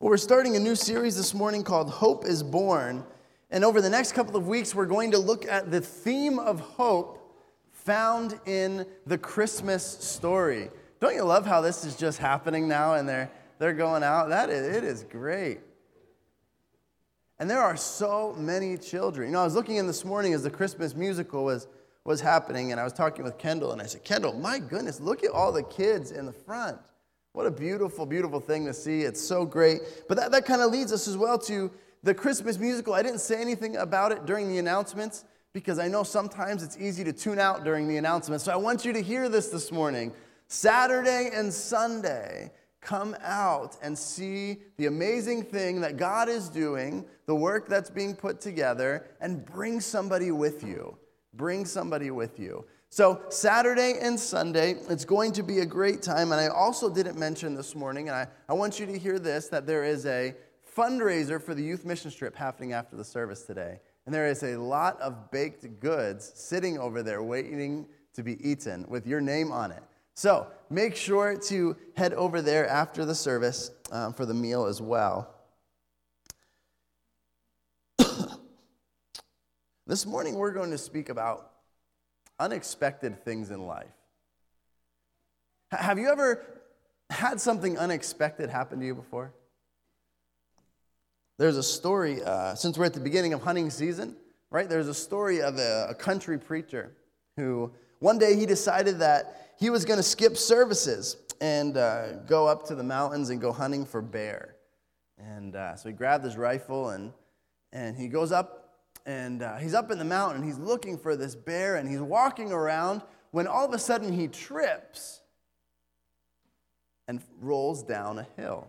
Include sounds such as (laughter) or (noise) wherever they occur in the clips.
Well, we're starting a new series this morning called Hope is Born. And over the next couple of weeks, we're going to look at the theme of hope found in the Christmas story. Don't you love how this is just happening now and they're, they're going out? That is, it is great. And there are so many children. You know, I was looking in this morning as the Christmas musical was, was happening, and I was talking with Kendall, and I said, Kendall, my goodness, look at all the kids in the front. What a beautiful, beautiful thing to see. It's so great. But that, that kind of leads us as well to the Christmas musical. I didn't say anything about it during the announcements because I know sometimes it's easy to tune out during the announcements. So I want you to hear this this morning. Saturday and Sunday, come out and see the amazing thing that God is doing, the work that's being put together, and bring somebody with you. Bring somebody with you. So, Saturday and Sunday, it's going to be a great time. And I also didn't mention this morning, and I, I want you to hear this that there is a fundraiser for the youth mission trip happening after the service today. And there is a lot of baked goods sitting over there waiting to be eaten with your name on it. So make sure to head over there after the service um, for the meal as well. This morning, we're going to speak about unexpected things in life. Have you ever had something unexpected happen to you before? There's a story, uh, since we're at the beginning of hunting season, right? There's a story of a, a country preacher who one day he decided that he was going to skip services and uh, go up to the mountains and go hunting for bear. And uh, so he grabbed his rifle and, and he goes up and uh, he's up in the mountain. He's looking for this bear and he's walking around when all of a sudden he trips and rolls down a hill.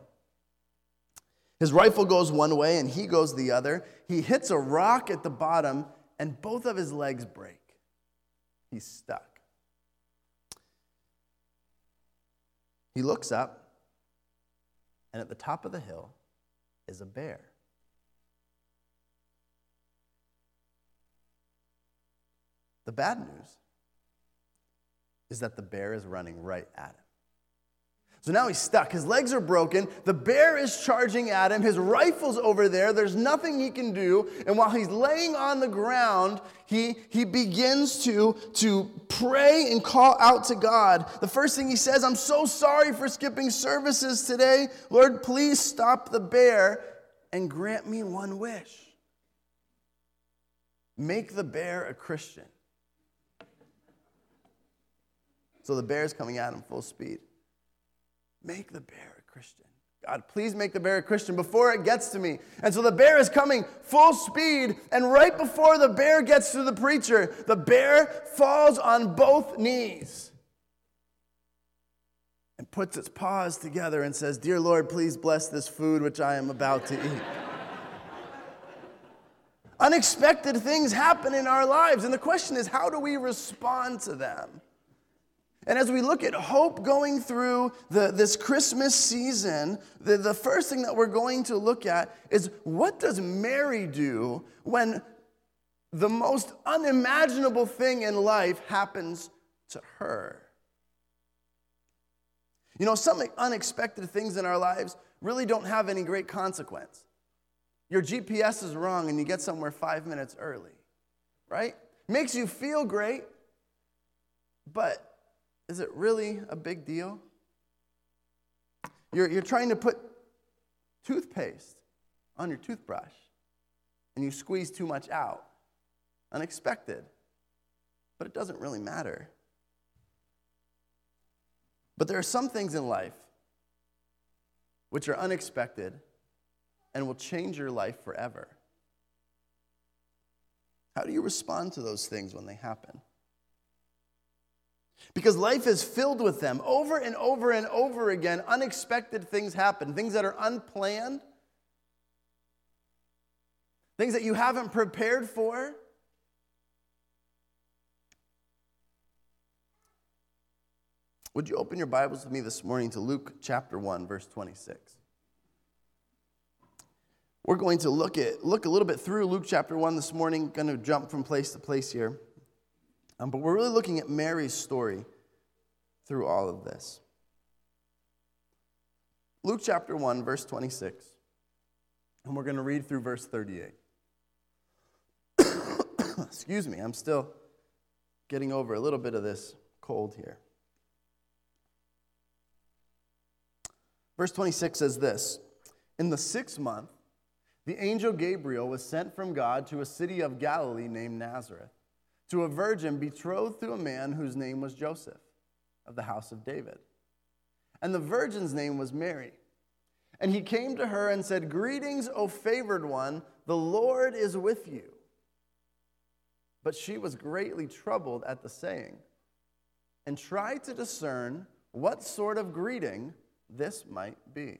His rifle goes one way and he goes the other. He hits a rock at the bottom and both of his legs break. He's stuck. He looks up, and at the top of the hill is a bear. The bad news is that the bear is running right at him. So now he's stuck. His legs are broken. The bear is charging at him. His rifle's over there. There's nothing he can do. And while he's laying on the ground, he, he begins to, to pray and call out to God. The first thing he says, I'm so sorry for skipping services today. Lord, please stop the bear and grant me one wish. Make the bear a Christian. So the bear's coming at him full speed. Make the bear a Christian. God, please make the bear a Christian before it gets to me. And so the bear is coming full speed, and right before the bear gets to the preacher, the bear falls on both knees and puts its paws together and says, Dear Lord, please bless this food which I am about to eat. (laughs) Unexpected things happen in our lives, and the question is, how do we respond to them? And as we look at hope going through the, this Christmas season, the, the first thing that we're going to look at is what does Mary do when the most unimaginable thing in life happens to her? You know, some unexpected things in our lives really don't have any great consequence. Your GPS is wrong and you get somewhere five minutes early, right? Makes you feel great, but is it really a big deal? You're, you're trying to put toothpaste on your toothbrush and you squeeze too much out. Unexpected. But it doesn't really matter. But there are some things in life which are unexpected and will change your life forever. How do you respond to those things when they happen? Because life is filled with them. Over and over and over again, unexpected things happen, things that are unplanned, things that you haven't prepared for. Would you open your Bibles with me this morning to Luke chapter 1, verse 26? We're going to look at look a little bit through Luke chapter 1 this morning, going to jump from place to place here. Um, but we're really looking at Mary's story through all of this. Luke chapter 1, verse 26 And we're going to read through verse 38. (coughs) Excuse me, I'm still getting over a little bit of this cold here. Verse 26 says this In the sixth month, the angel Gabriel was sent from God to a city of Galilee named Nazareth, to a virgin betrothed to a man whose name was Joseph, of the house of David. And the virgin's name was Mary. And he came to her and said, Greetings, O favored one, the Lord is with you. But she was greatly troubled at the saying and tried to discern what sort of greeting this might be.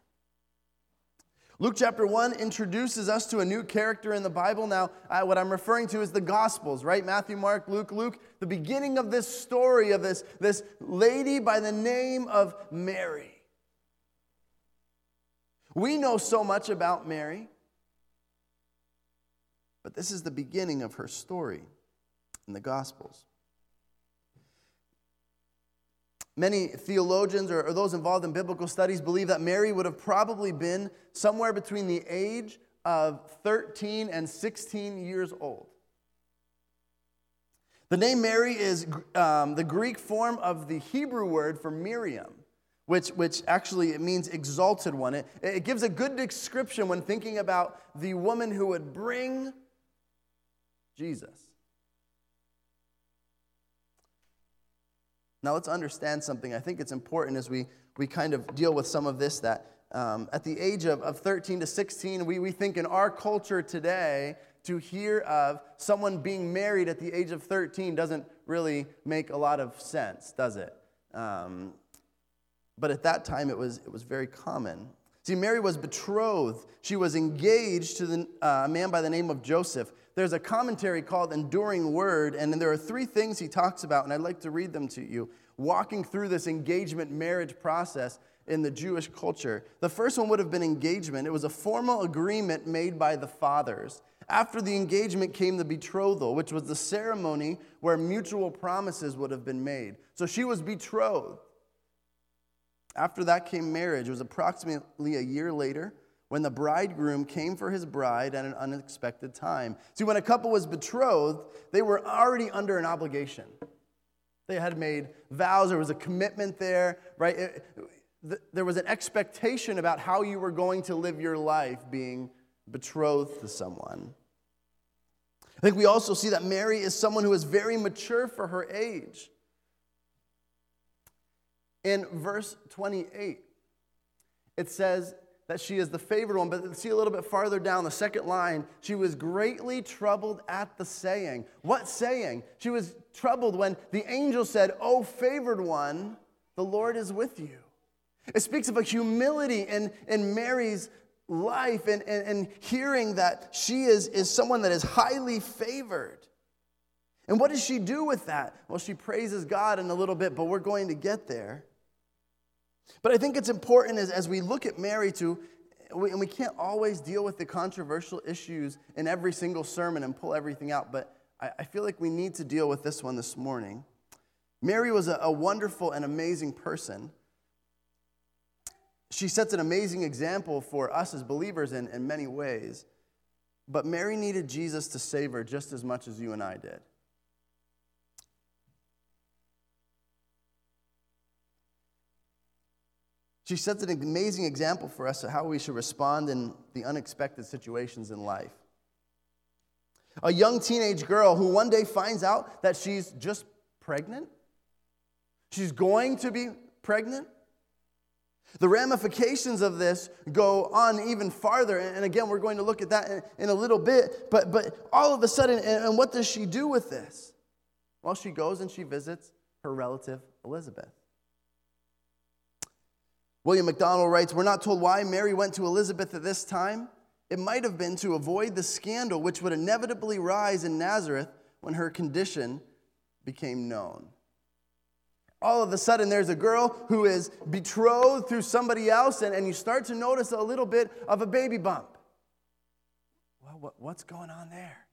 Luke chapter 1 introduces us to a new character in the Bible. Now, I, what I'm referring to is the Gospels, right? Matthew, Mark, Luke, Luke. The beginning of this story of this, this lady by the name of Mary. We know so much about Mary, but this is the beginning of her story in the Gospels. Many theologians or, or, those involved in biblical studies believe that Mary would have probably been somewhere between the age of 13 and 16 years old. The name Mary is um, the Greek form of the Hebrew word for Miriam, which, which actually it means exalted one. It, it gives a good description when thinking about the woman who would bring Jesus. Now, let's understand something. I think it's important as we, we kind of deal with some of this that um, at the age of, of 13 to 16, we, we think in our culture today, to hear of someone being married at the age of 13 doesn't really make a lot of sense, does it? Um, but at that time, it was, it was very common. See, Mary was betrothed. She was engaged to the, uh, a man by the name of Joseph there's a commentary called Enduring Word, and there are three things he talks about, and I'd like to read them to you, walking through this engagement marriage process in the Jewish culture. The first one would have been engagement, it was a formal agreement made by the fathers. After the engagement came the betrothal, which was the ceremony where mutual promises would have been made. So she was betrothed. After that came marriage. It was approximately a year later when the bridegroom came for his bride at an unexpected time. See, when a couple was betrothed, they were already under an obligation. They had made vows, there was a commitment there, right? It, there was an expectation about how you were going to live your life being betrothed to someone. I think we also see that Mary is someone who is very mature for her age. In verse 28, it says, that she is the favored one. But see a little bit farther down, the second line, she was greatly troubled at the saying. What saying? She was troubled when the angel said, Oh, favored one, the Lord is with you. It speaks of a humility in, in Mary's life and, and, and hearing that she is, is someone that is highly favored. And what does she do with that? Well, she praises God in a little bit, but we're going to get there. But I think it's important as, as we look at Mary to, and we can't always deal with the controversial issues in every single sermon and pull everything out, but I, I feel like we need to deal with this one this morning. Mary was a, a wonderful and amazing person. She sets an amazing example for us as believers in, in many ways. But Mary needed Jesus to save her just as much as you and I did. She sets an amazing example for us of how we should respond in the unexpected situations in life. A young teenage girl who one day finds out that she's just pregnant, she's going to be pregnant. The ramifications of this go on even farther. And again, we're going to look at that in, a little bit. But, but all of a sudden, and what does she do with this? Well, she goes and she visits her relative Elizabeth. William MacDonald writes We're not told why Mary went to Elizabeth at this time. It might have been to avoid the scandal which would inevitably rise in Nazareth when her condition became known. All of a sudden, there's a girl who is betrothed through somebody else, and, and you start to notice a little bit of a baby bump. Well, what, what's going on there?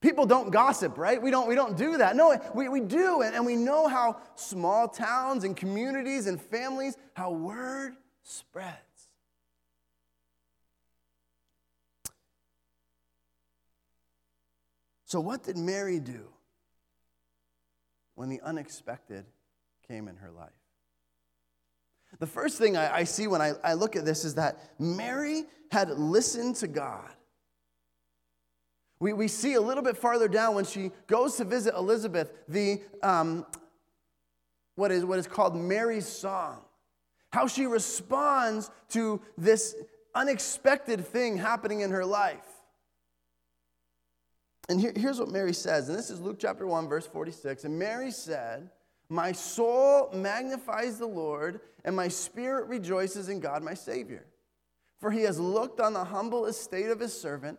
People don't gossip, right? We don't, we don't do that. No, we, we do, and, and we know how small towns and communities and families, how word spreads. So, what did Mary do when the unexpected came in her life? The first thing I, I see when I, I look at this is that Mary had listened to God. We, we see a little bit farther down when she goes to visit Elizabeth, the, um, what, is, what is called Mary's song. How she responds to this unexpected thing happening in her life. And here, here's what Mary says, and this is Luke chapter 1, verse 46. And Mary said, My soul magnifies the Lord, and my spirit rejoices in God my Savior. For he has looked on the humble estate of his servant.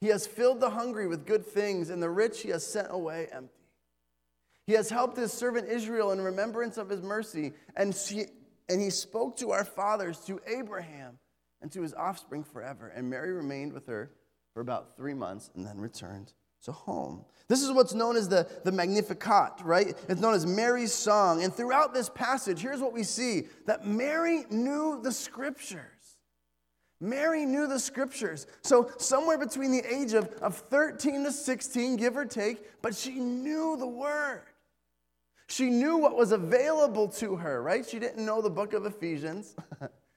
He has filled the hungry with good things, and the rich he has sent away empty. He has helped his servant Israel in remembrance of his mercy, and, she, and he spoke to our fathers, to Abraham, and to his offspring forever. And Mary remained with her for about three months and then returned to home. This is what's known as the, the Magnificat, right? It's known as Mary's song. And throughout this passage, here's what we see that Mary knew the scriptures. Mary knew the scriptures. So, somewhere between the age of, of 13 to 16, give or take, but she knew the word. She knew what was available to her, right? She didn't know the book of Ephesians,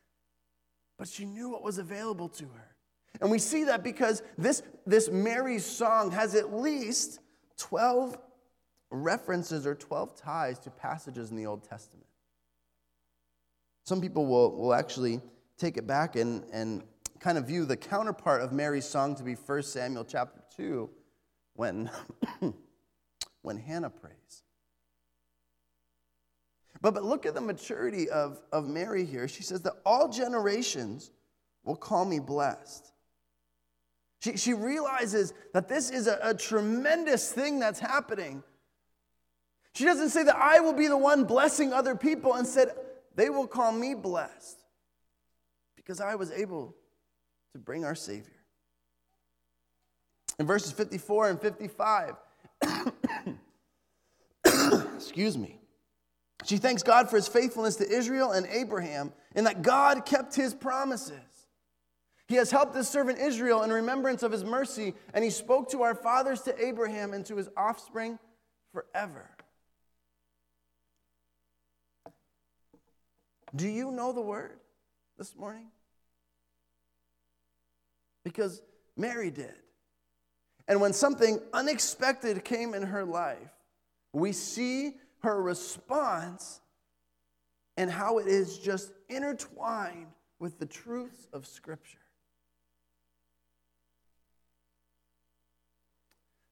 (laughs) but she knew what was available to her. And we see that because this, this Mary's song has at least 12 references or 12 ties to passages in the Old Testament. Some people will, will actually take it back and, and kind of view the counterpart of Mary's song to be 1 Samuel chapter 2 when, (coughs) when Hannah prays. But, but look at the maturity of, of Mary here. She says that all generations will call me blessed. She, she realizes that this is a, a tremendous thing that's happening. She doesn't say that I will be the one blessing other people, and said, they will call me blessed because I was able to bring our Savior. In verses 54 and 55, (coughs) excuse me, she thanks God for his faithfulness to Israel and Abraham, and that God kept his promises. He has helped his servant Israel in remembrance of his mercy, and he spoke to our fathers, to Abraham, and to his offspring forever. Do you know the word this morning? Because Mary did. And when something unexpected came in her life, we see her response and how it is just intertwined with the truths of Scripture.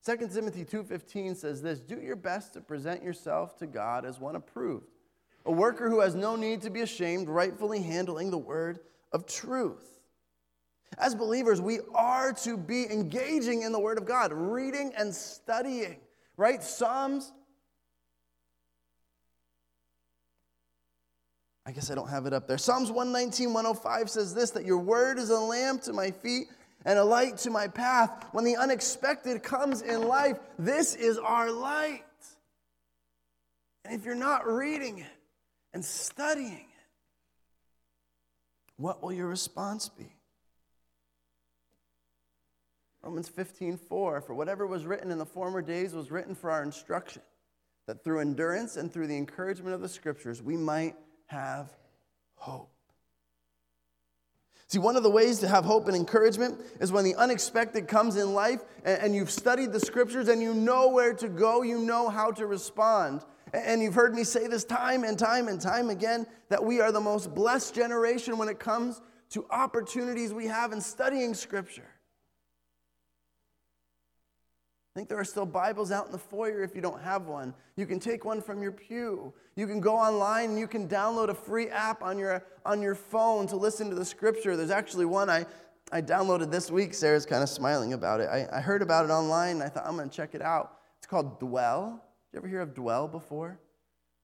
2 Timothy 2:15 says this, "Do your best to present yourself to God as one approved, a worker who has no need to be ashamed, rightfully handling the word of truth." As believers, we are to be engaging in the Word of God, reading and studying, right? Psalms. I guess I don't have it up there. Psalms 119, 105 says this that your word is a lamp to my feet and a light to my path. When the unexpected comes in life, this is our light. And if you're not reading it and studying it, what will your response be? Romans 15, 4, for whatever was written in the former days was written for our instruction, that through endurance and through the encouragement of the scriptures we might have hope. See, one of the ways to have hope and encouragement is when the unexpected comes in life and, you've studied the scriptures and you know where to go, you know how to respond. And you've heard me say this time and time and time again that we are the most blessed generation when it comes to opportunities we have in studying scripture. I think there are still Bibles out in the foyer if you don't have one. You can take one from your pew. You can go online and you can download a free app on your, on your phone to listen to the scripture. There's actually one I, I downloaded this week. Sarah's kind of smiling about it. I, I heard about it online and I thought, I'm going to check it out. It's called Dwell. You ever hear of Dwell before?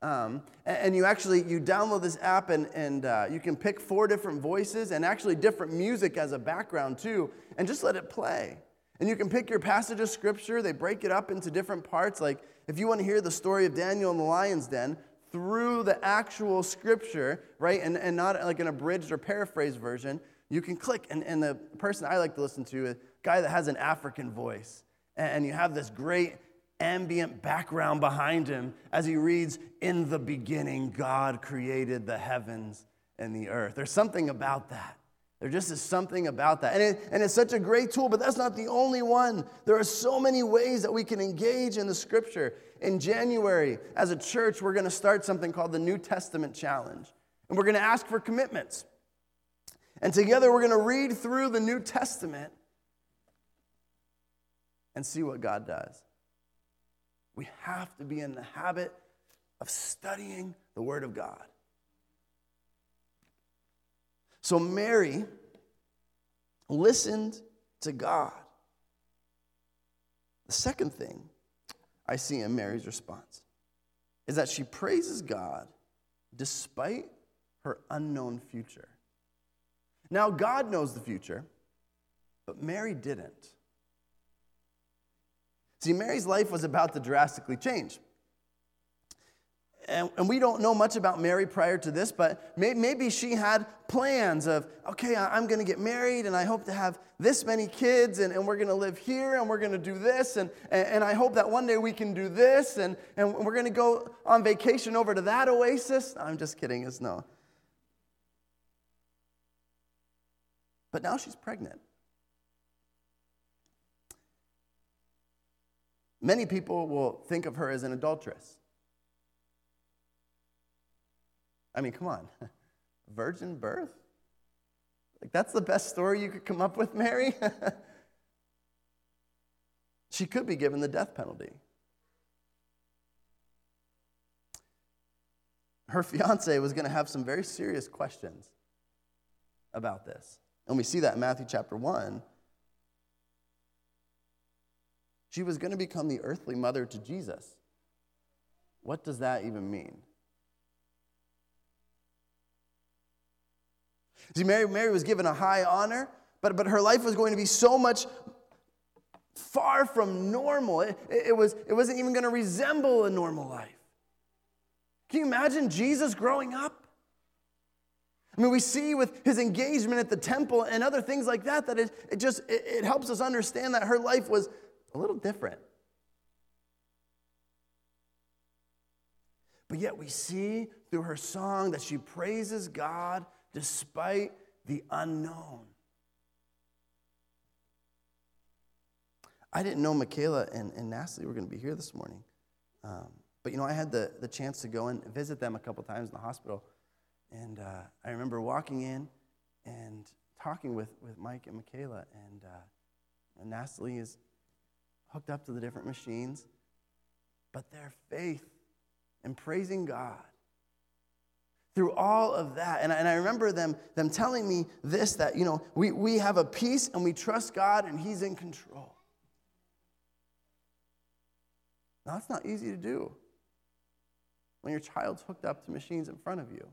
Um, and, you actually you download this app and, and uh, you can pick four different voices and actually different music as a background too and just let it play and you can pick your passage of scripture, they break it up into different parts. Like if you want to hear the story of Daniel in the lion's den through the actual scripture, right, and, and not like an abridged or paraphrased version, you can click. And, and the person I like to listen to is a guy that has an African voice. And you have this great ambient background behind him as he reads, In the beginning, God created the heavens and the earth. There's something about that. There just is something about that. And, it, and it's such a great tool, but that's not the only one. There are so many ways that we can engage in the scripture. In January, as a church, we're going to start something called the New Testament Challenge. And we're going to ask for commitments. And together, we're going to read through the New Testament and see what God does. We have to be in the habit of studying the Word of God. So Mary listened to God. The second thing I see in Mary's response is that she praises God despite her unknown future. Now, God knows the future, but Mary didn't. See, Mary's life was about to drastically change and, and we don't know much about Mary prior to this, but may, maybe she had plans of, okay, I'm going to get married and I hope to have this many kids and, and we're going to live here and we're going to do this and, and, and I hope that one day we can do this and, and we're going to go on vacation over to that oasis. I'm just kidding, it's no. But now she's pregnant. Many people will think of her as an adulteress. I mean, come on. (laughs) Virgin birth? Like, that's the best story you could come up with, Mary? (laughs) she could be given the death penalty. Her fiance was going to have some very serious questions about this. And we see that in Matthew chapter 1. She was going to become the earthly mother to Jesus. What does that even mean? See, Mary, Mary was given a high honor, but, but her life was going to be so much far from normal. It, it, was, it wasn't even going to resemble a normal life. Can you imagine Jesus growing up? I mean, we see with his engagement at the temple and other things like that that it, it just it, it helps us understand that her life was a little different. But yet we see through her song that she praises God despite the unknown. I didn't know Michaela and, and Natalie were going to be here this morning. Um, but, you know, I had the, the chance to go and visit them a couple times in the hospital. And uh, I remember walking in and talking with, with Mike and Michaela. And, uh, and Natalie is hooked up to the different machines. But their faith and praising God through all of that. And I, and I remember them, them telling me this that, you know, we, we have a peace and we trust God and He's in control. Now, that's not easy to do when your child's hooked up to machines in front of you.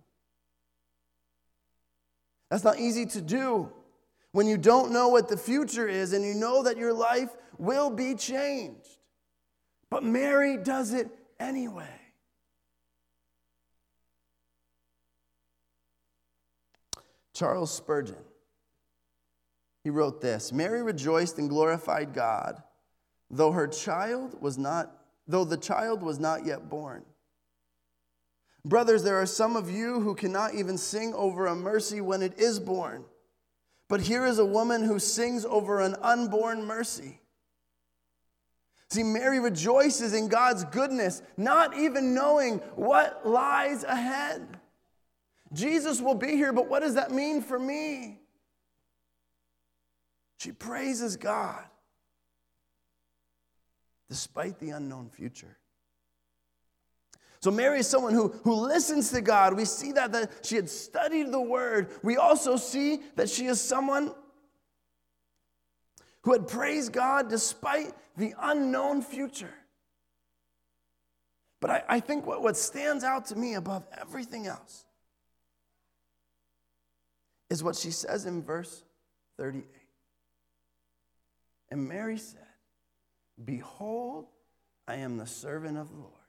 That's not easy to do when you don't know what the future is and you know that your life will be changed. But Mary does it anyway. Charles Spurgeon, he wrote this Mary rejoiced and glorified God, though her child was not, though the child was not yet born. Brothers, there are some of you who cannot even sing over a mercy when it is born. But here is a woman who sings over an unborn mercy. See, Mary rejoices in God's goodness, not even knowing what lies ahead. Jesus will be here, but what does that mean for me? She praises God despite the unknown future. So, Mary is someone who, who listens to God. We see that, that she had studied the word. We also see that she is someone who had praised God despite the unknown future. But I, I think what, what stands out to me above everything else is what she says in verse 38. And Mary said, Behold, I am the servant of the Lord.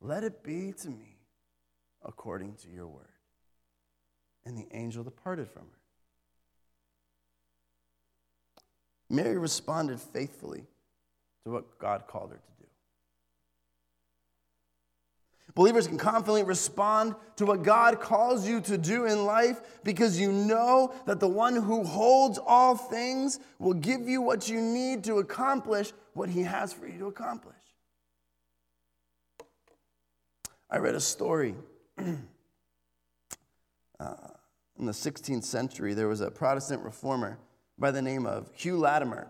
Let it be to me according to your word. And the angel departed from her. Mary responded faithfully to what God called her to do. Believers can confidently respond to what God calls you to do in life because you know that the one who holds all things will give you what you need to accomplish what he has for you to accomplish. I read a story. (clears throat) uh, in the 16th century, there was a Protestant reformer by the name of Hugh Latimer.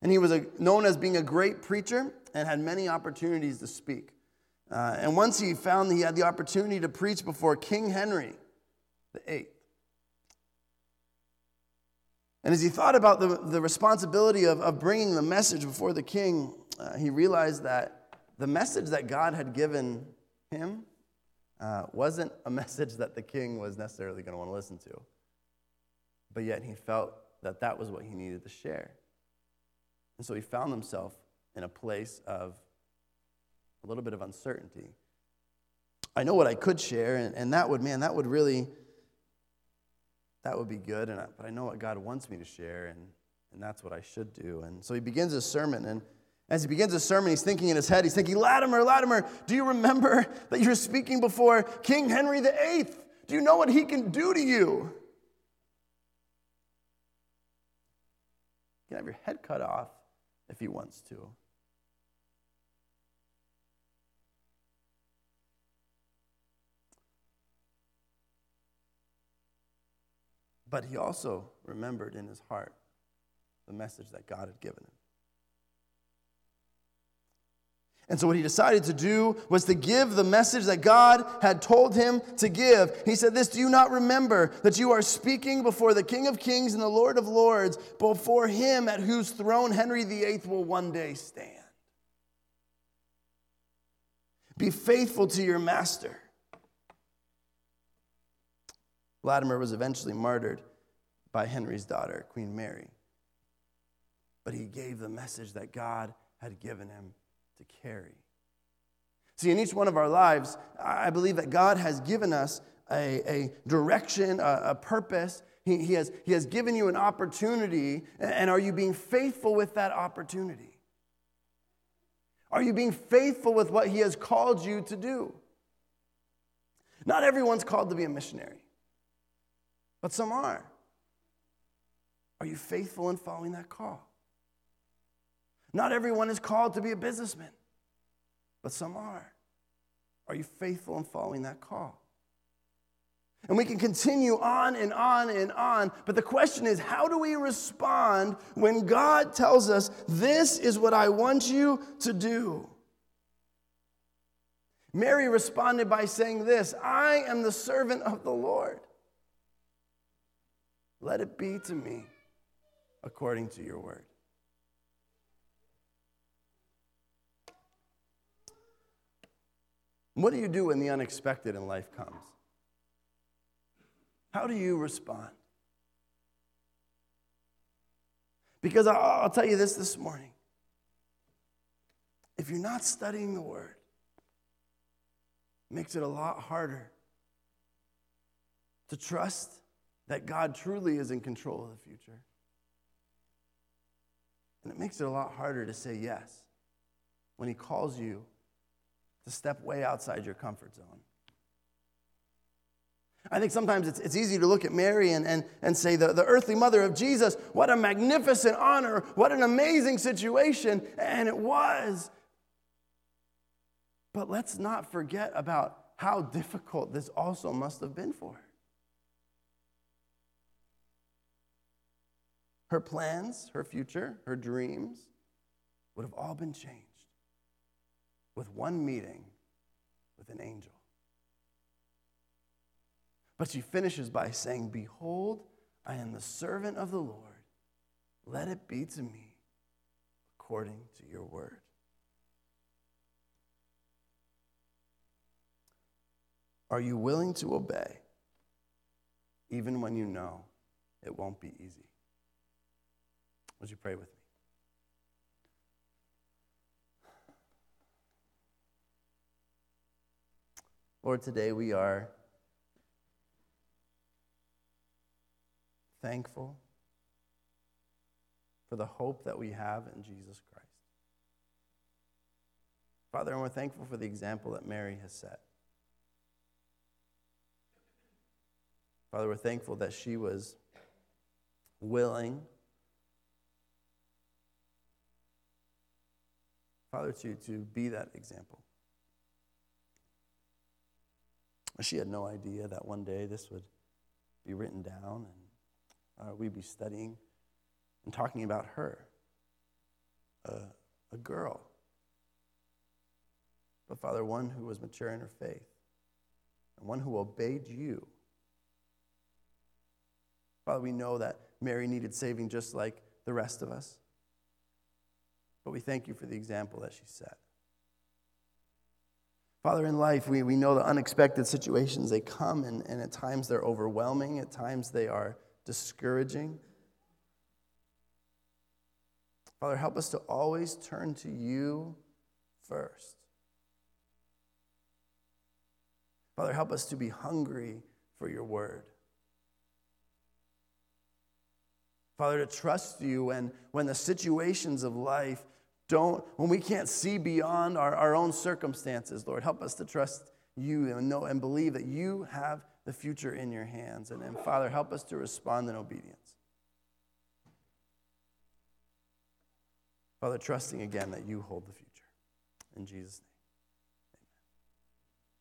And he was a, known as being a great preacher and had many opportunities to speak. Uh, and once he found that he had the opportunity to preach before King Henry VIII. And as he thought about the, the responsibility of, of bringing the message before the king, uh, he realized that the message that God had given him uh, wasn't a (laughs) message that the king was necessarily going to want to listen to. But yet he felt that that was what he needed to share. And so he found himself in a place of a little bit of uncertainty. I know what I could share, and, and that would, man, that would really, that would be good. And I, but I know what God wants me to share, and, and that's what I should do. And so he begins his sermon, and as he begins his sermon, he's thinking in his head, he's thinking, Latimer, Latimer, do you remember that you're speaking before King Henry VIII? Do you know what he can do to you? You can have your head cut off if he wants to. But he also remembered in his heart the message that God had given him. And so, what he decided to do was to give the message that God had told him to give. He said, This, do you not remember that you are speaking before the King of Kings and the Lord of Lords, before him at whose throne Henry VIII will one day stand? Be faithful to your master. Latimer was eventually martyred by Henry's daughter, Queen Mary. But he gave the message that God had given him to carry. See, in each one of our lives, I believe that God has given us a, a direction, a, a purpose. He, he, has, he has given you an opportunity, and are you being faithful with that opportunity? Are you being faithful with what He has called you to do? Not everyone's called to be a missionary, but some are. Are you faithful in following that call? Not everyone is called to be a businessman, but some are. Are you faithful in following that call? And we can continue on and on and on, but the question is how do we respond when God tells us, This is what I want you to do? Mary responded by saying this I am the servant of the Lord. Let it be to me according to your word. What do you do when the unexpected in life comes? How do you respond? Because I'll tell you this this morning. If you're not studying the Word, it makes it a lot harder to trust that God truly is in control of the future. And it makes it a lot harder to say yes when He calls you to step way outside your comfort zone. I think sometimes it's, it's easy to look at Mary and, and, and say, the, the earthly mother of Jesus, what a magnificent honor, what an amazing situation. And it was. But let's not forget about how difficult this also must have been for her. Her plans, her future, her dreams would have all been changed with one meeting with an angel. But she finishes by saying, Behold, I am the servant of the Lord. Let it be to me according to your word. Are you willing to obey even when you know it won't be easy? Would you pray with me? Lord, today we are thankful for the hope that we have in Jesus Christ. Father, and we're thankful for the example that Mary has set. Father, we're thankful that she was willing, Father, to, to be that example. She had no idea that one day this would be written down and uh, we'd be studying and talking about her, uh, a girl. But, Father, one who was mature in her faith and one who obeyed you. Father, we know that Mary needed saving just like the rest of us. But we thank you for the example that she set. Father, in life, we, we know the unexpected situations, they come, and, and at times they're overwhelming, at times they are discouraging. Father, help us to always turn to you first. Father, help us to be hungry for your word. Father, to trust you when, when the situations of life don't, when we can't see beyond our, our own circumstances, Lord, help us to trust you and know and believe that you have the future in your hands. And, and Father, help us to respond in obedience. Father, trusting again that you hold the future. In Jesus' name.